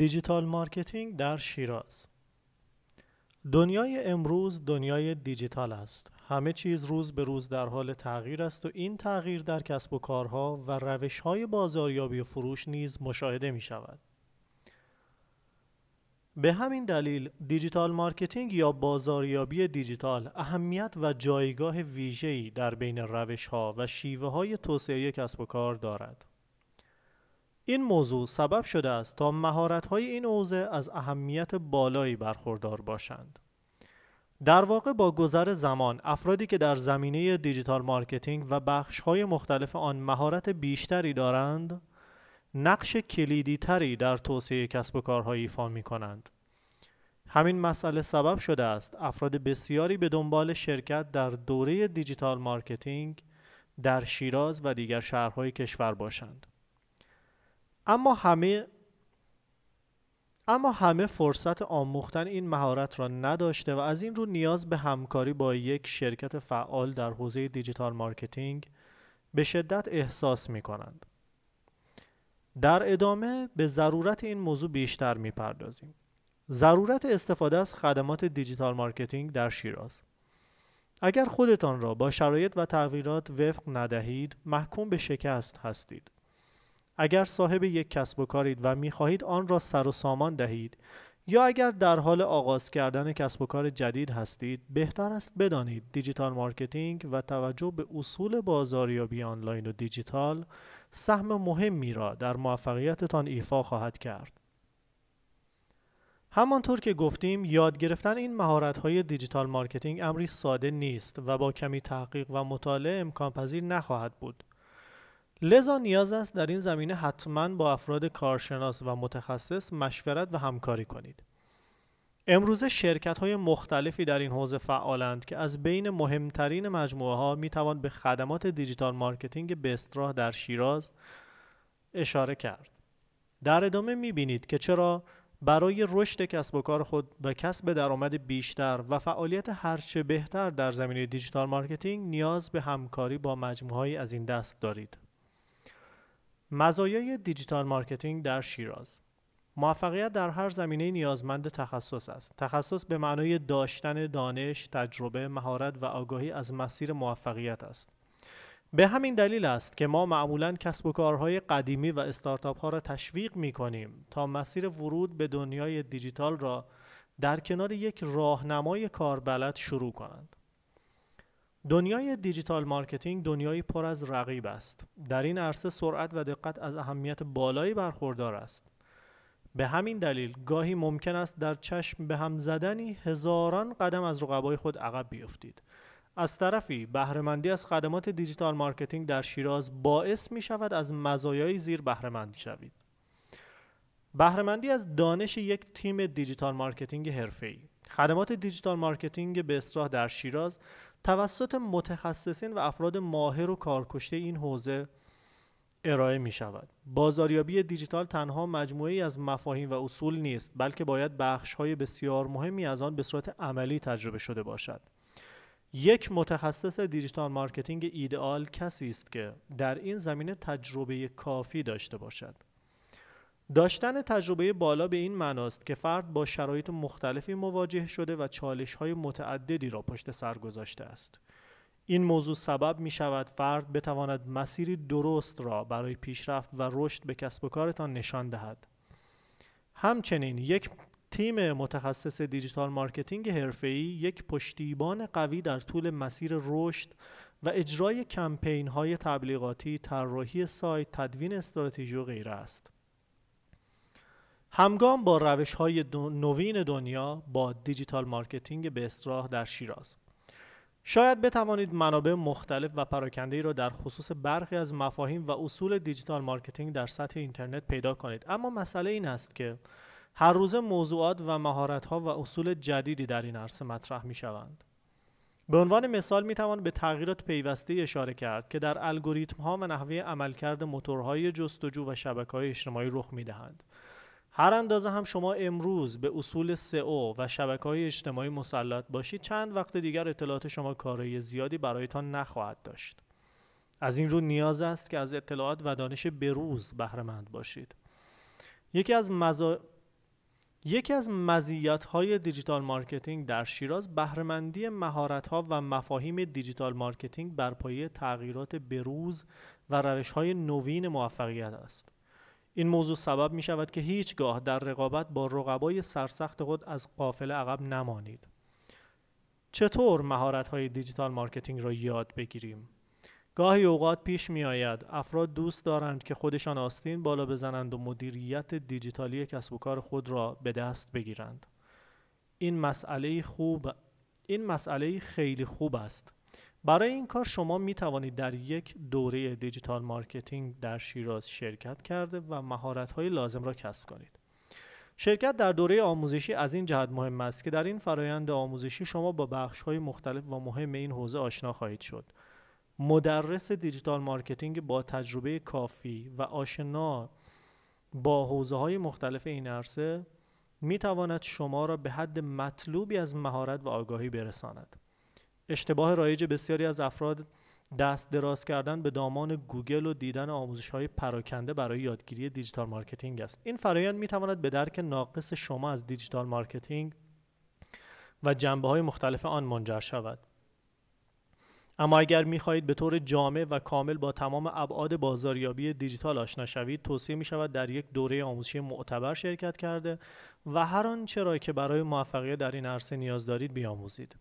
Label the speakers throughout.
Speaker 1: digital marketing در شیراز دنیای امروز دنیای دیجیتال است. همه چیز روز به روز در حال تغییر است و این تغییر در کسب و کارها و روش‌های بازاریابی و فروش نیز مشاهده می شود. به همین دلیل digital marketing یا بازاریابی دیجیتال اهمیت و جایگاه ویژه‌ای در بین روش‌ها و شیوه‌های توسعه کسب و کار دارد. این موضوع سبب شده است تا مهارت‌های این حوزه از اهمیت بالایی برخوردار باشند. در واقع با گذر زمان افرادی که در زمینه digital marketing و بخش‌های مختلف آن مهارت بیشتری دارند، نقش کلیدی تری در توسعه کسب و کارها ایفا می کنند. همین مسئله سبب شده است افراد بسیاری به دنبال شرکت در دوره digital marketing در شیراز و دیگر شهرهای کشور باشند. اما همه اما همه فرصت آموختن این مهارت را نداشته و از این رو نیاز به همکاری با یک شرکت فعال در حوزه دیجیتال مارکتینگ به شدت احساس می کنند. در ادامه به ضرورت این موضوع بیشتر می پردازیم. ضرورت استفاده از خدمات دیجیتال مارکتینگ در شیراز اگر خودتان را با شرایط و تغییرات وفق ندهید محکوم به شکست هستید. اگر صاحب یک کسب و کارید و می خواهید آن را سر و سامان دهید یا اگر در حال آغاز کردن کسب و کار جدید هستید بهتر است بدانید دیجیتال مارکتینگ و توجه به اصول بازاریابی آنلاین و دیجیتال سهم مهمی را در موفقیتتان ایفا خواهد کرد. همانطور که گفتیم یاد گرفتن این مهارت های دیجیتال مارکتینگ امری ساده نیست و با کمی تحقیق و مطالعه امکان پذیر نخواهد بود. لذا نیاز است در این زمینه حتما با افراد کارشناس و متخصص مشورت و همکاری کنید. امروزه شرکت های مختلفی در این حوزه فعالند که از بین مهمترین مجموعه ها می توان به خدمات دیجیتال مارکتینگ بسترا در شیراز اشاره کرد. در ادامه می بینید که چرا برای رشد کسب و کار خود و کسب درآمد بیشتر و فعالیت هرچه بهتر در زمینه دیجیتال مارکتینگ نیاز به همکاری با مجموعه‌ای از این دست دارید. مزایای دیجیتال مارکتینگ در شیراز موفقیت در هر زمینه نیازمند تخصص است. تخصص به معنای داشتن دانش، تجربه، مهارت و آگاهی از مسیر موفقیت است. به همین دلیل است که ما معمولا کسب و کارهای قدیمی و استارتاپ ها را تشویق می کنیم تا مسیر ورود به دنیای دیجیتال را در کنار یک راهنمای کاربلد شروع کنند. دنیای دیجیتال مارکتینگ دنیایی پر از رقیب است. در این عرصه سرعت و دقت از اهمیت بالایی برخوردار است. به همین دلیل گاهی ممکن است در چشم به هم زدنی هزاران قدم از رقبای خود عقب بیفتید. از طرفی بهرهمندی از خدمات دیجیتال مارکتینگ در شیراز باعث می شود از مزایای زیر بهرهمند شوید. بهرهمندی از دانش یک تیم دیجیتال مارکتینگ حرفه‌ای خدمات دیجیتال مارکتینگ به اصطلاح در شیراز توسط متخصصین و افراد ماهر و کارکشته این حوزه ارائه می شود. بازاریابی دیجیتال تنها مجموعه‌ای از مفاهیم و اصول نیست بلکه باید بخش های بسیار مهمی از آن به صورت عملی تجربه شده باشد. یک متخصص دیجیتال مارکتینگ ایدئال کسی است که در این زمینه تجربه کافی داشته باشد. داشتن تجربه بالا به این معناست که فرد با شرایط مختلفی مواجه شده و چالش های متعددی را پشت سر گذاشته است. این موضوع سبب می شود فرد بتواند مسیری درست را برای پیشرفت و رشد به کسب و کارتان نشان دهد. همچنین یک تیم متخصص دیجیتال مارکتینگ حرفه‌ای یک پشتیبان قوی در طول مسیر رشد و اجرای کمپین های تبلیغاتی، طراحی سایت، تدوین استراتژی و غیره است. همگام با روش های نوین دنیا با دیجیتال مارکتینگ به اصطلاح در شیراز شاید بتوانید منابع مختلف و پراکنده را در خصوص برخی از مفاهیم و اصول دیجیتال مارکتینگ در سطح اینترنت پیدا کنید اما مسئله این است که هر روز موضوعات و مهارت ها و اصول جدیدی در این عرصه مطرح می شوند. به عنوان مثال می توان به تغییرات پیوسته اشاره کرد که در الگوریتم ها و نحوه عملکرد موتورهای جستجو و شبکه های اجتماعی رخ می دهند. هر اندازه هم شما امروز به اصول سئو و شبکه های اجتماعی مسلط باشید چند وقت دیگر اطلاعات شما کارایی زیادی برایتان نخواهد داشت از این رو نیاز است که از اطلاعات و دانش بروز بهره مند باشید یکی از مزا... یکی از مزیت‌های دیجیتال مارکتینگ در شیراز بهرهمندی مهارت‌ها و مفاهیم دیجیتال مارکتینگ بر پایه تغییرات بروز و روش‌های نوین موفقیت است. این موضوع سبب می شود که هیچگاه در رقابت با رقبای سرسخت خود از قافله عقب نمانید. چطور مهارت‌های دیجیتال مارکتینگ را یاد بگیریم؟ گاهی اوقات پیش می آید افراد دوست دارند که خودشان آستین بالا بزنند و مدیریت دیجیتالی کسب و کار خود را به دست بگیرند. این مسئله خوب این مسئله خیلی خوب است. برای این کار شما می توانید در یک دوره دیجیتال مارکتینگ در شیراز شرکت کرده و مهارت های لازم را کسب کنید. شرکت در دوره آموزشی از این جهت مهم است که در این فرایند آموزشی شما با بخش های مختلف و مهم این حوزه آشنا خواهید شد. مدرس دیجیتال مارکتینگ با تجربه کافی و آشنا با حوزه های مختلف این عرصه می تواند شما را به حد مطلوبی از مهارت و آگاهی برساند. اشتباه رایج بسیاری از افراد دست دراز کردن به دامان گوگل و دیدن آموزش های پراکنده برای یادگیری دیجیتال مارکتینگ است. این فرایند می تواند به درک ناقص شما از دیجیتال مارکتینگ و جنبه های مختلف آن منجر شود. اما اگر می‌خواهید به طور جامع و کامل با تمام ابعاد بازاریابی دیجیتال آشنا شوید توصیه می شود در یک دوره آموزشی معتبر شرکت کرده و هر آنچه را که برای موفقیت در این عرصه نیاز دارید بیاموزید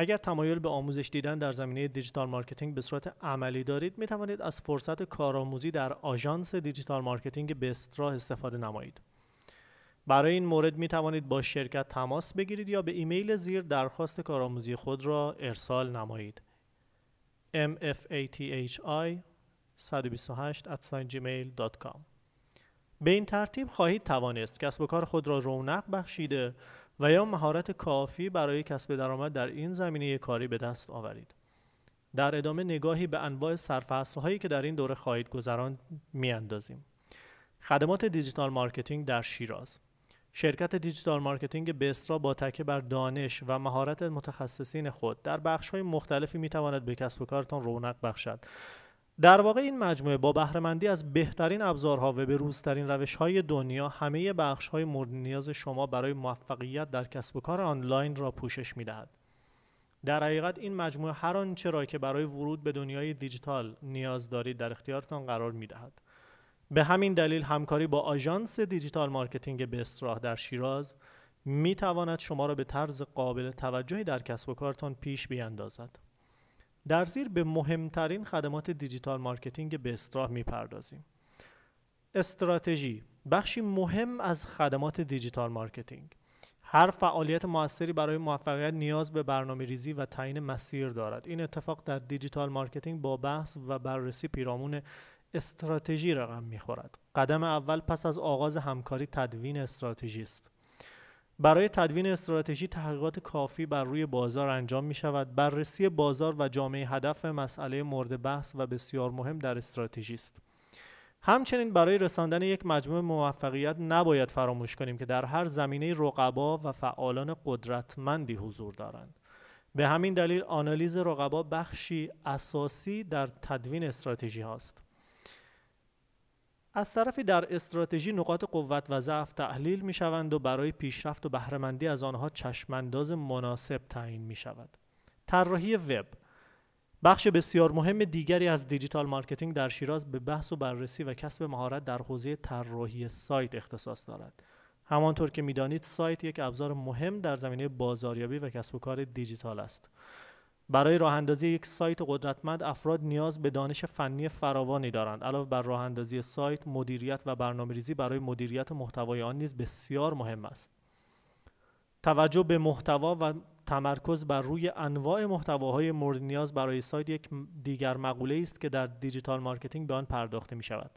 Speaker 1: اگر تمایل به آموزش دیدن در زمینه دیجیتال مارکتینگ به صورت عملی دارید می توانید از فرصت کارآموزی در آژانس دیجیتال مارکتینگ بسترا استفاده نمایید. برای این مورد می توانید با شرکت تماس بگیرید یا به ایمیل زیر درخواست کارآموزی خود را ارسال نمایید. mfathi 128 gmail.com به این ترتیب خواهید توانست کسب و کار خود را رونق بخشیده و یا مهارت کافی برای کسب درآمد در این زمینه کاری به دست آورید. در ادامه نگاهی به انواع سرفصلهایی که در این دوره خواهید گذراند میاندازیم. خدمات دیجیتال مارکتینگ در شیراز شرکت دیجیتال مارکتینگ بسترا با تکیه بر دانش و مهارت متخصصین خود در بخش‌های مختلفی می‌تواند به کسب و کارتان رونق بخشد. در واقع این مجموعه با بهرهمندی از بهترین ابزارها و به روزترین روش‌های دنیا همه بخش‌های مورد نیاز شما برای موفقیت در کسب و کار آنلاین را پوشش می‌دهد. در حقیقت این مجموعه هر آنچه را که برای ورود به دنیای دیجیتال نیاز دارید در اختیارتان قرار می‌دهد. به همین دلیل همکاری با آژانس دیجیتال مارکتینگ بستراه در شیراز می تواند شما را به طرز قابل توجهی در کسب و کارتان پیش بیاندازد. در زیر به مهمترین خدمات دیجیتال مارکتینگ بستراه می پردازیم. استراتژی بخشی مهم از خدمات دیجیتال مارکتینگ. هر فعالیت موثری برای موفقیت نیاز به برنامه ریزی و تعیین مسیر دارد. این اتفاق در دیجیتال مارکتینگ با بحث و بررسی پیرامون استراتژی رقم می‌خورد. قدم اول پس از آغاز همکاری تدوین استراتژی است. برای تدوین استراتژی تحقیقات کافی بر روی بازار انجام می شود بررسی بازار و جامعه هدف مسئله مورد بحث و بسیار مهم در استراتژی است. همچنین برای رساندن یک مجموعه موفقیت نباید فراموش کنیم که در هر زمینه رقبا و فعالان قدرتمندی حضور دارند. به همین دلیل آنالیز رقبا بخشی اساسی در تدوین استراتژی هاست. از طرفی در استراتژی نقاط قوت و ضعف تحلیل می شوند و برای پیشرفت و بهرهمندی از آنها چشمانداز مناسب تعیین می شود. طراحی وب بخش بسیار مهم دیگری از دیجیتال مارکتینگ در شیراز به بحث و بررسی و کسب مهارت در حوزه طراحی سایت اختصاص دارد. همانطور که می‌دانید سایت یک ابزار مهم در زمینه بازاریابی و کسب و کار دیجیتال است. برای راه اندازی یک سایت قدرتمند افراد نیاز به دانش فنی فراوانی دارند. علاوه بر راه اندازی سایت مدیریت و برنامه‌ریزی برای مدیریت محتوای آن نیز بسیار مهم است. توجه به محتوا و تمرکز بر روی انواع محتواهای مورد نیاز برای سایت یک دیگر مقوله است که در دیجیتال مارکتینگ به آن پرداخته می شود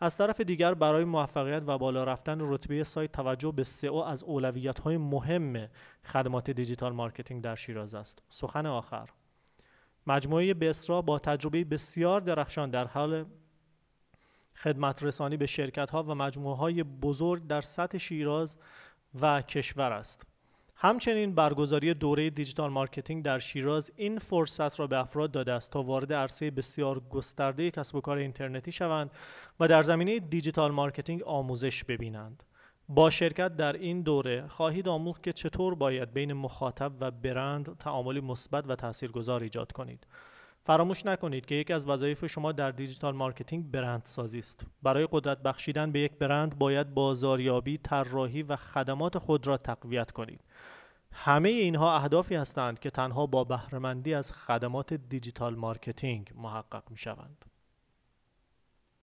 Speaker 1: از طرف دیگر برای موفقیت و بالا رفتن رتبه سایت توجه به سئو از اولویت های مهم خدمات دیجیتال مارکتینگ در شیراز است. سخن آخر مجموعه بسترا با تجربه بسیار درخشان در حال خدمت رسانی به شرکت ها و مجموعه های بزرگ در سطح شیراز و کشور است. همچنین برگزاری دوره دیجیتال مارکتینگ در شیراز این فرصت را به افراد داده است تا وارد عرصه بسیار گسترده کسب و کار اینترنتی شوند و در زمینه دیجیتال مارکتینگ آموزش ببینند. با شرکت در این دوره خواهید آموخت که چطور باید بین مخاطب و برند تعاملی مثبت و تاثیرگذار ایجاد کنید. فراموش نکنید که یکی از وظایف شما در دیجیتال مارکتینگ برند سازی است. برای قدرت بخشیدن به یک برند باید بازاریابی، طراحی و خدمات خود را تقویت کنید. همه اینها اهدافی هستند که تنها با بهرهمندی از خدمات دیجیتال مارکتینگ محقق می شوند.